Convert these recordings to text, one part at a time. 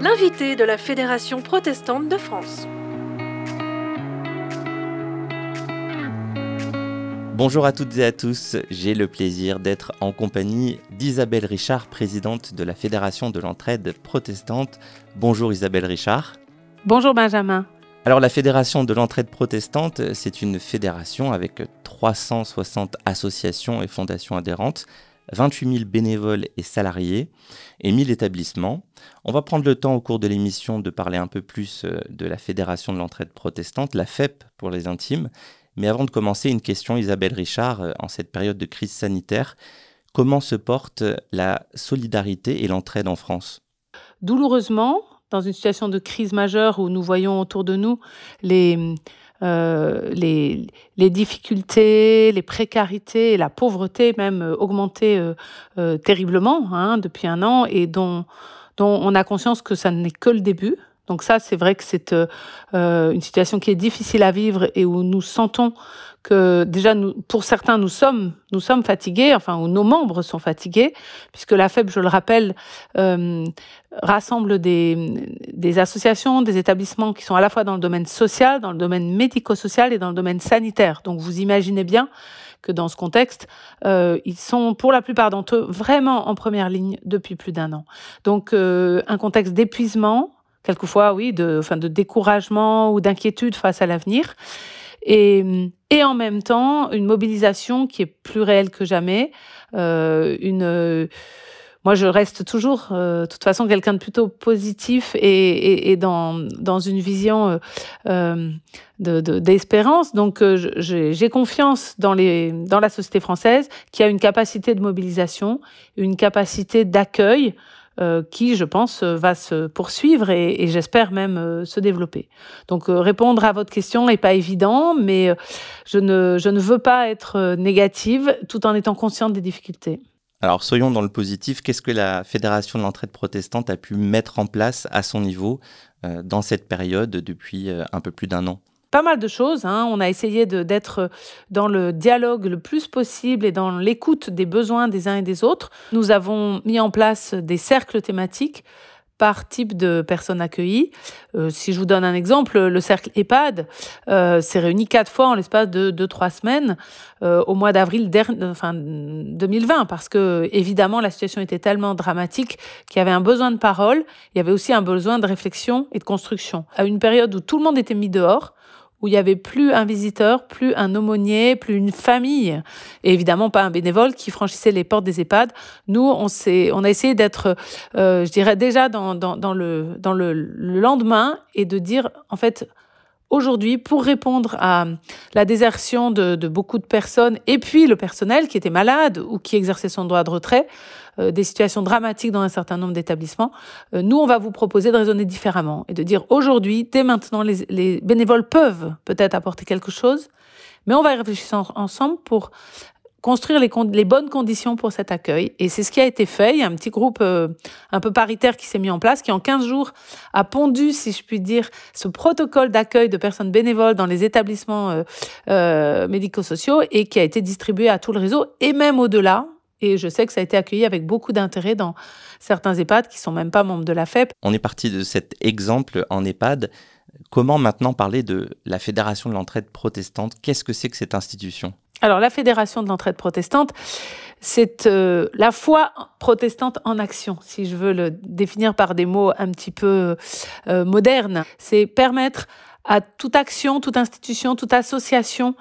L'invité de la Fédération protestante de France. Bonjour à toutes et à tous, j'ai le plaisir d'être en compagnie d'Isabelle Richard, présidente de la Fédération de l'entraide protestante. Bonjour Isabelle Richard. Bonjour Benjamin. Alors la Fédération de l'entraide protestante, c'est une fédération avec 360 associations et fondations adhérentes, 28 000 bénévoles et salariés et 1000 établissements. On va prendre le temps au cours de l'émission de parler un peu plus euh, de la Fédération de l'entraide protestante, la FEP pour les intimes, mais avant de commencer, une question, Isabelle Richard, euh, en cette période de crise sanitaire, comment se porte la solidarité et l'entraide en France? Douloureusement, dans une situation de crise majeure où nous voyons autour de nous les, euh, les, les, difficultés, les précarités la pauvreté même euh, augmenter terriblement hein, depuis un an et dont on a conscience que ça n'est que le début. Donc ça, c'est vrai que c'est euh, euh, une situation qui est difficile à vivre et où nous sentons que déjà, nous, pour certains, nous sommes, nous sommes fatigués, enfin, où nos membres sont fatigués, puisque la FEB, je le rappelle, euh, rassemble des, des associations, des établissements qui sont à la fois dans le domaine social, dans le domaine médico-social et dans le domaine sanitaire. Donc vous imaginez bien que dans ce contexte, euh, ils sont pour la plupart d'entre eux vraiment en première ligne depuis plus d'un an. Donc euh, un contexte d'épuisement, quelquefois, oui, de, enfin, de découragement ou d'inquiétude face à l'avenir. Et, et, en même temps, une mobilisation qui est plus réelle que jamais. Euh, une, moi, je reste toujours, euh, de toute façon, quelqu'un de plutôt positif et, et, dans, dans une vision euh, d'espérance. De, Donc, j'ai confiance dans, les, dans la société française qui a une capacité de mobilisation, une capacité d'accueil. Euh, qui, je pense, euh, va se poursuivre et, j'espère même euh, se développer. Donc répondre à votre question n'est pas évident, mais je ne, je ne veux pas être négative tout en étant consciente des difficultés. Alors soyons dans le positif, qu'est-ce que la Fédération de l'entraide protestante a pu mettre en place à son niveau dans cette période depuis un peu plus d'un an? Pas mal de choses. Hein. On a essayé d'être dans le dialogue le plus possible et dans l'écoute des besoins des uns et des autres. Nous avons mis en place des cercles thématiques par type de personnes accueillies. Euh, si je vous donne un exemple, le cercle EHPAD euh, s'est réuni quatre fois en l'espace de deux, trois semaines euh, au mois d'avril enfin, 2020, parce que évidemment la situation était tellement dramatique qu'il y avait un besoin de parole, il y avait aussi un besoin de réflexion et de construction. À une période où tout le monde était mis dehors, où il y avait plus un visiteur, plus un aumônier, plus une famille, et évidemment pas un bénévole qui franchissait les portes des EHPAD. Nous, on, on a essayé d'être, euh, je dirais, déjà dans, dans, dans, le, dans le lendemain et de dire, en fait, aujourd'hui pour répondre à la désertion de, de, beaucoup de personnes et puis le personnel qui était malade ou qui exerçait son droit de retrait, euh, des situations dramatiques dans un certain nombre d'établissements, euh, nous, on va vous proposer de raisonner différemment et de dire aujourd'hui, dès maintenant, les, les bénévoles peuvent peut-être apporter quelque chose, mais on va y réfléchir ensemble pour construire les, bonnes conditions pour cet accueil. Et c'est ce qui a été fait. Il y a un petit groupe euh, un peu paritaire qui s'est mis en place, qui en 15 jours a pondu, si je puis dire, ce protocole d'accueil de personnes bénévoles dans les établissements euh, euh, médico-sociaux et qui a été distribué à tout le réseau et même au-delà. Et je sais que ça a été accueilli avec beaucoup d'intérêt dans certains EHPAD qui sont même pas membres de la FEP. On est parti de cet exemple en EHPAD. Comment maintenant parler de la Fédération de l'entraide protestante? Qu'est-ce que c'est que cette institution? Alors, la Fédération de l'entraide protestante, c'est euh, la foi protestante en action, si je veux le définir par des mots un petit peu euh, modernes. C'est permettre à toute action, toute institution, toute association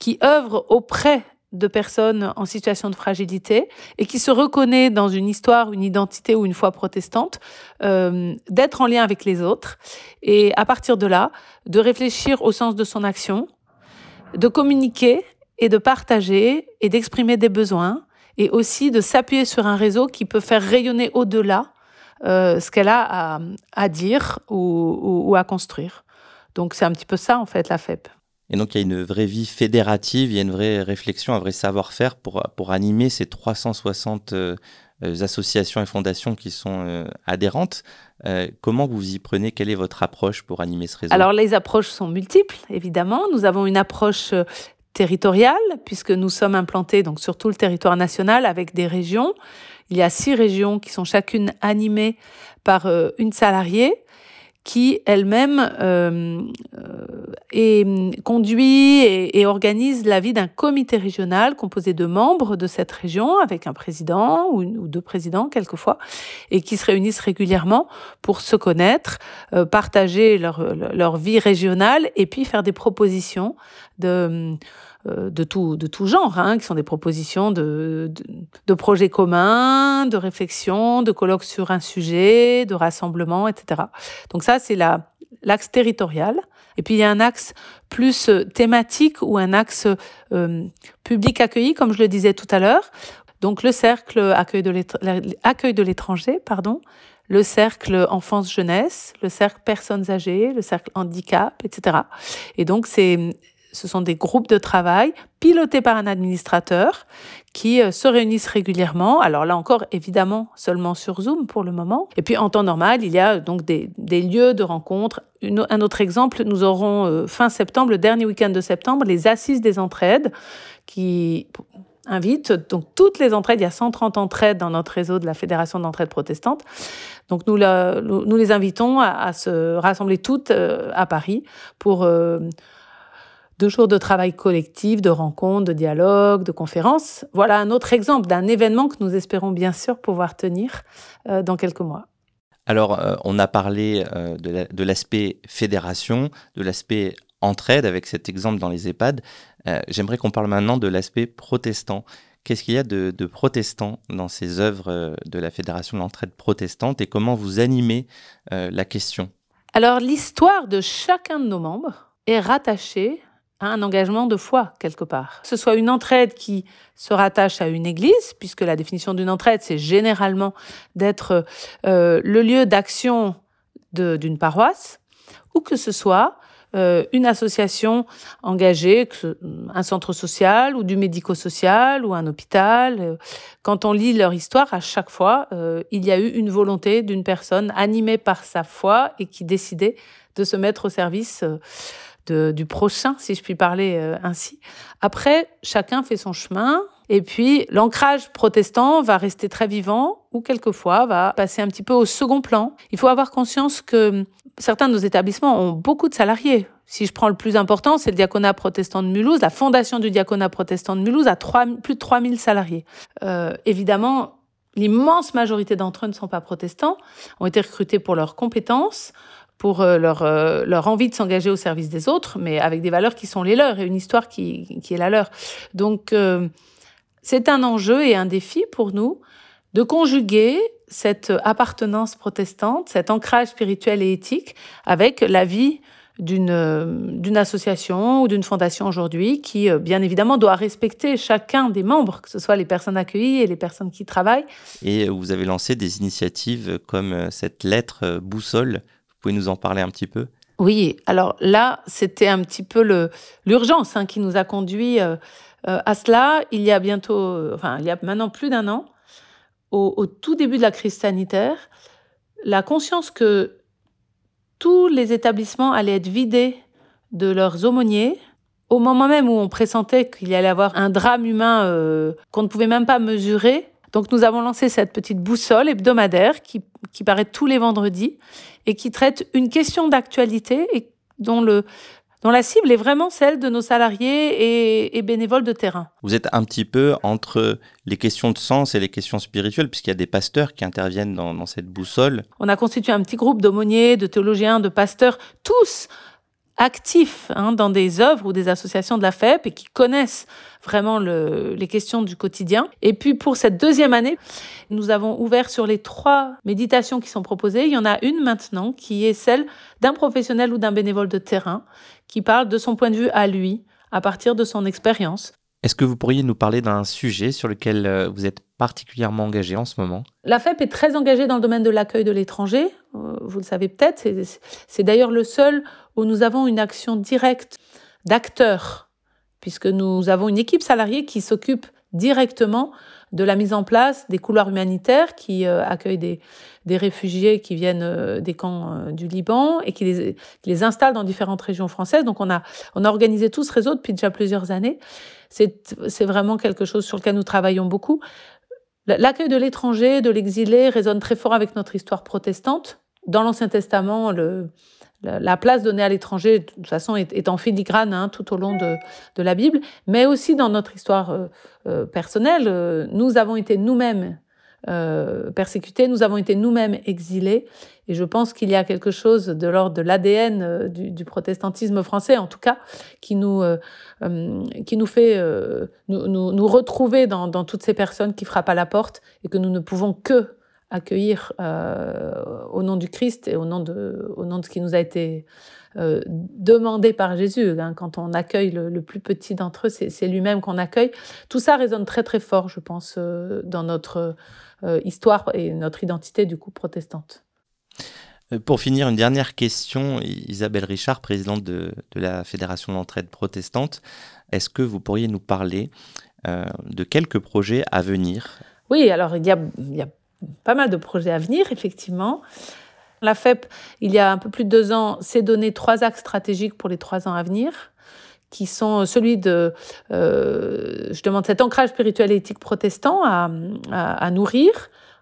qui œuvre auprès de personnes en situation de fragilité et qui se reconnaît dans une histoire, une identité ou une foi protestante, euh, d'être en lien avec les autres et à partir de là, de réfléchir au sens de son action, de communiquer et de partager et d'exprimer des besoins et aussi de s'appuyer sur un réseau qui peut faire rayonner au-delà euh, ce qu'elle a à, à dire ou, ou, ou, à construire. Donc c'est un petit peu ça en fait la FEP. Et donc il y a une vraie vie fédérative, il y a une vraie réflexion, un vrai savoir-faire pour, pour animer ces 360 euh, associations et fondations qui sont euh, adhérentes. Euh, comment vous y prenez? Quelle est votre approche pour animer ce réseau? Alors les approches sont multiples, évidemment. Nous avons une approche territoriale, puisque nous sommes implantés donc sur tout le territoire national avec des régions. Il y a six régions qui sont chacune animées par euh, une salariée qui elle-même euh, euh conduit et, organise la vie d'un comité régional composé de membres de cette région, avec un président ou, deux présidents quelquefois, et qui se réunissent régulièrement pour se connaître, euh, partager leur, leur, vie régionale et puis faire des propositions de euh, de tout, de tout genre, hein, qui sont des propositions de, de, projets communs, de réflexion, de colloques sur un sujet, de rassemblements, etc. Donc ça, c'est l'axe territorial. Et puis il y a un axe plus euh, thématique ou un axe euh, public accueilli, comme je le disais tout à l'heure. Donc le cercle accueil de l'étranger, pardon, le cercle enfance-jeunesse, le cercle personnes âgées, le cercle handicap, etc. Et donc c'est ce sont des groupes de travail pilotés par un administrateur qui euh, se réunissent régulièrement. Alors là encore, évidemment, seulement sur Zoom pour le moment. Et puis en temps normal, il y a donc des, lieux de rencontre. un autre exemple, nous aurons euh, fin septembre, le dernier week-end de septembre, les assises des entraides qui invitent donc toutes les entraides. Il y a 130 entraides dans notre réseau de la Fédération d'entraide protestante. Donc nous, les invitons à, se rassembler toutes euh, à Paris pour deux jours de travail collectif, de rencontres, de dialogues, de conférences. Voilà un autre exemple d'un événement que nous espérons bien sûr pouvoir tenir euh, dans quelques mois. Alors, euh, on a parlé euh, de l'aspect fédération, de l'aspect entraide avec cet exemple dans les EHPAD. J'aimerais qu'on parle maintenant de l'aspect protestant. Qu'est-ce qu'il y a de, de, protestant dans ces œuvres de la Fédération de l'entraide protestante et comment vous animez la question? Alors, l'histoire de chacun de nos membres est rattachée un engagement de foi quelque part. Que ce soit une entraide qui se rattache à une église, puisque la définition d'une entraide, c'est généralement d'être euh, le lieu d'action d'une paroisse, ou que ce soit euh, une association engagée, un centre social ou du médico-social ou un hôpital. Quand on lit leur histoire, à chaque fois, euh, il y a eu une volonté d'une personne animée par sa foi et qui décidait de se mettre au service du prochain, si je puis parler euh, ainsi. Après, chacun fait son chemin. Et puis, l'ancrage protestant va rester très vivant ou quelquefois va passer un petit peu au second plan. Il faut avoir conscience que certains de nos établissements ont beaucoup de salariés. Si je prends le plus important, c'est le diaconat protestant de Mulhouse. La fondation du diaconat protestant de Mulhouse a plus de 3000 salariés. Euh, évidemment, l'immense majorité d'entre eux ne sont pas protestants, ont été recrutés pour leurs compétences, pour euh, leur, euh, leur envie de s'engager au service des autres, mais avec des valeurs qui sont les leurs et une histoire qui, qui est la leur. Donc, euh, c'est un enjeu et un défi pour nous de conjuguer cette appartenance protestante, cet ancrage spirituel et éthique avec la vie d'une d'une association ou d'une fondation aujourd'hui qui, bien évidemment, doit respecter chacun des membres, que ce soit les personnes accueillies et les personnes qui travaillent. Et vous avez lancé des initiatives comme cette lettre boussole pouvez nous en parler un petit peu? Oui, alors là, c'était un petit peu l'urgence hein, qui nous a conduit euh, euh, à cela. Il y a bientôt, enfin, il y a maintenant plus d'un an, au, tout début de la crise sanitaire, la conscience que tous les établissements allaient être vidés de leurs aumôniers, au moment même où on pressentait qu'il y allait avoir un drame humain euh, qu'on ne pouvait même pas mesurer, donc nous avons lancé cette petite boussole hebdomadaire qui, qui paraît tous les vendredis et qui traite une question d'actualité et dont le dont la cible est vraiment celle de nos salariés et, bénévoles de terrain. Vous êtes un petit peu entre les questions de sens et les questions spirituelles, puisqu'il y a des pasteurs qui interviennent dans, dans cette boussole. On a constitué un petit groupe d'aumôniers, de théologiens, de pasteurs, tous actifs hein, dans des œuvres ou des associations de la FEP et qui connaissent vraiment le, les questions du quotidien. Et puis pour cette deuxième année, nous avons ouvert sur les trois méditations qui sont proposées. Il y en a une maintenant qui est celle d'un professionnel ou d'un bénévole de terrain qui parle de son point de vue à lui, à partir de son expérience. Est-ce que vous pourriez nous parler d'un sujet sur lequel euh, vous êtes particulièrement engagé en ce moment? La FEP est très engagée dans le domaine de l'accueil de l'étranger. Euh, vous le savez peut-être. C'est d'ailleurs le seul où nous avons une action directe d'acteurs, puisque nous avons une équipe salariée qui s'occupe directement de la mise en place des couloirs humanitaires qui euh, accueillent des, des, réfugiés qui viennent euh, des camps euh, du Liban et qui les, qui les, installent dans différentes régions françaises. Donc on a, on a organisé tout ce réseau depuis déjà plusieurs années. C'est vraiment quelque chose sur lequel nous travaillons beaucoup. L'accueil de l'étranger, de l'exilé résonne très fort avec notre histoire protestante. Dans l'Ancien Testament, le, la place donnée à l'étranger, de toute façon, est, en filigrane hein, tout au long de, de, la Bible, mais aussi dans notre histoire euh, euh, personnelle. Euh, nous avons été nous-mêmes persécutés, nous avons été nous-mêmes exilés, et je pense qu'il y a quelque chose de l'ordre de l'ADN du, protestantisme français, en tout cas, qui nous, qui nous fait nous, nous, nous, retrouver dans, dans toutes ces personnes qui frappent à la porte et que nous ne pouvons que accueillir euh, au nom du Christ et au nom de, au nom de ce qui nous a été euh, demandé par Jésus. Hein. Quand on accueille le, plus petit d'entre eux, c'est lui-même qu'on accueille. Tout ça résonne très très fort, je pense, euh, dans notre histoire et notre identité du coup protestante. Pour finir, une dernière question. Isabelle Richard, présidente de, de la Fédération d'entraide protestante, est-ce que vous pourriez nous parler de quelques projets à venir? Oui, alors il y a, il y a pas mal de projets à venir, effectivement. La FEP, il y a un peu plus de deux ans, s'est donné trois axes stratégiques pour les trois ans à venir, qui sont celui de, euh, je demande cet ancrage spirituel et éthique protestant à, nourrir,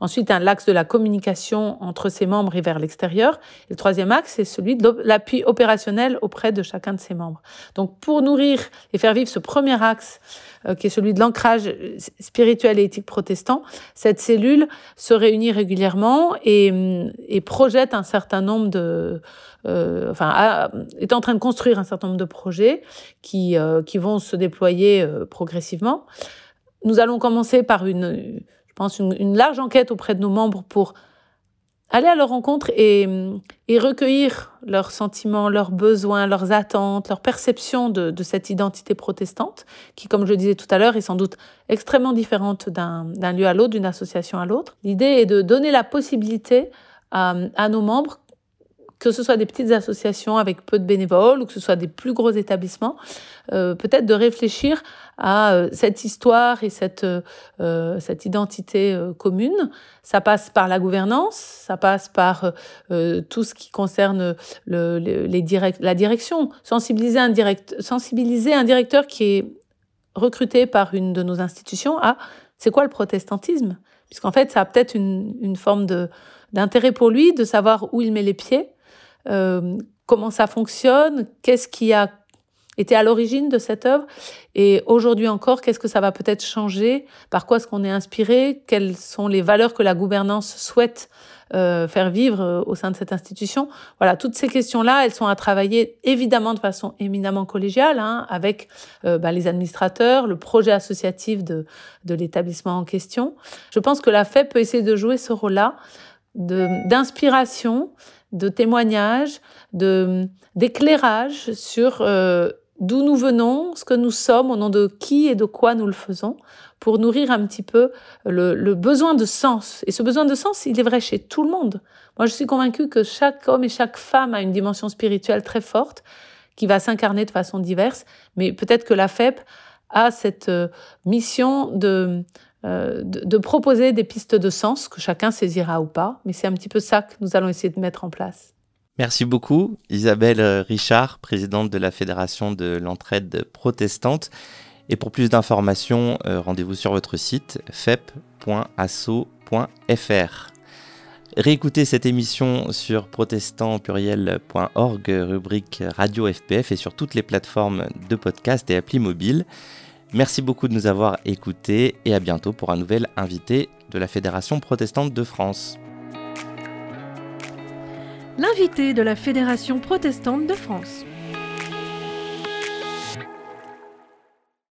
Ensuite, un l'axe de la communication entre ses membres et vers l'extérieur. Et le troisième axe, c'est celui de l'appui opérationnel auprès de chacun de ses membres. Donc, pour nourrir et faire vivre ce premier axe, euh, qui est celui de l'ancrage spirituel et éthique protestant, cette cellule se réunit régulièrement et, et projette un certain nombre de, euh, enfin, est en train de construire un certain nombre de projets qui, euh, qui vont se déployer euh, progressivement. Nous allons commencer par une pense, une, large enquête auprès de nos membres pour aller à leur rencontre et, recueillir leurs sentiments, leurs besoins, leurs attentes, leur perception de, cette identité protestante, qui, comme je le disais tout à l'heure, est sans doute extrêmement différente d'un lieu à l'autre, d'une association à l'autre. L'idée est de donner la possibilité à, à nos membres que ce soit des petites associations avec peu de bénévoles ou que ce soit des plus gros établissements, euh, peut-être de réfléchir à euh, cette histoire et cette, euh, cette identité euh, commune. Ça passe par la gouvernance, ça passe par euh, tout ce qui concerne le, les direct, la direction, sensibiliser un, direct, sensibiliser un directeur qui est recruté par une de nos institutions à c'est quoi le protestantisme? Puisqu'en fait, ça a peut-être une, une forme d'intérêt pour lui de savoir où il met les pieds euh, comment ça fonctionne, qu'est-ce qui a été à l'origine de cette œuvre et aujourd'hui encore, qu'est-ce que ça va peut-être changer, par quoi est-ce qu'on est inspiré, quelles sont les valeurs que la gouvernance souhaite euh, faire vivre euh, au sein de cette institution? Voilà, toutes ces questions-là, elles sont à travailler évidemment de façon éminemment collégiale, hein, avec euh, bah, les administrateurs, le projet associatif de, de l'établissement en question. Je pense que la FEP peut essayer de jouer ce rôle-là d'inspiration, de témoignages, de d'éclairage sur euh, d'où nous venons, ce que nous sommes, au nom de qui et de quoi nous le faisons, pour nourrir un petit peu le, le, besoin de sens. Et ce besoin de sens, il est vrai chez tout le monde. Moi, je suis convaincue que chaque homme et chaque femme a une dimension spirituelle très forte qui va s'incarner de façon diverse, mais peut-être que la FEP a cette euh, mission de euh, de, proposer des pistes de sens que chacun saisira ou pas. Mais c'est un petit peu ça que nous allons essayer de mettre en place. Merci beaucoup, Isabelle Richard, présidente de la Fédération de l'entraide protestante. Et pour plus d'informations, euh, rendez-vous sur votre site fep.asso.fr. Réécoutez cette émission sur protestantpluriel.org, rubrique Radio FPF et sur toutes les plateformes de podcast et applis mobiles. Merci beaucoup de nous avoir écoutés et à bientôt pour un nouvel invité de la Fédération protestante de France. L'invité de la Fédération protestante de France.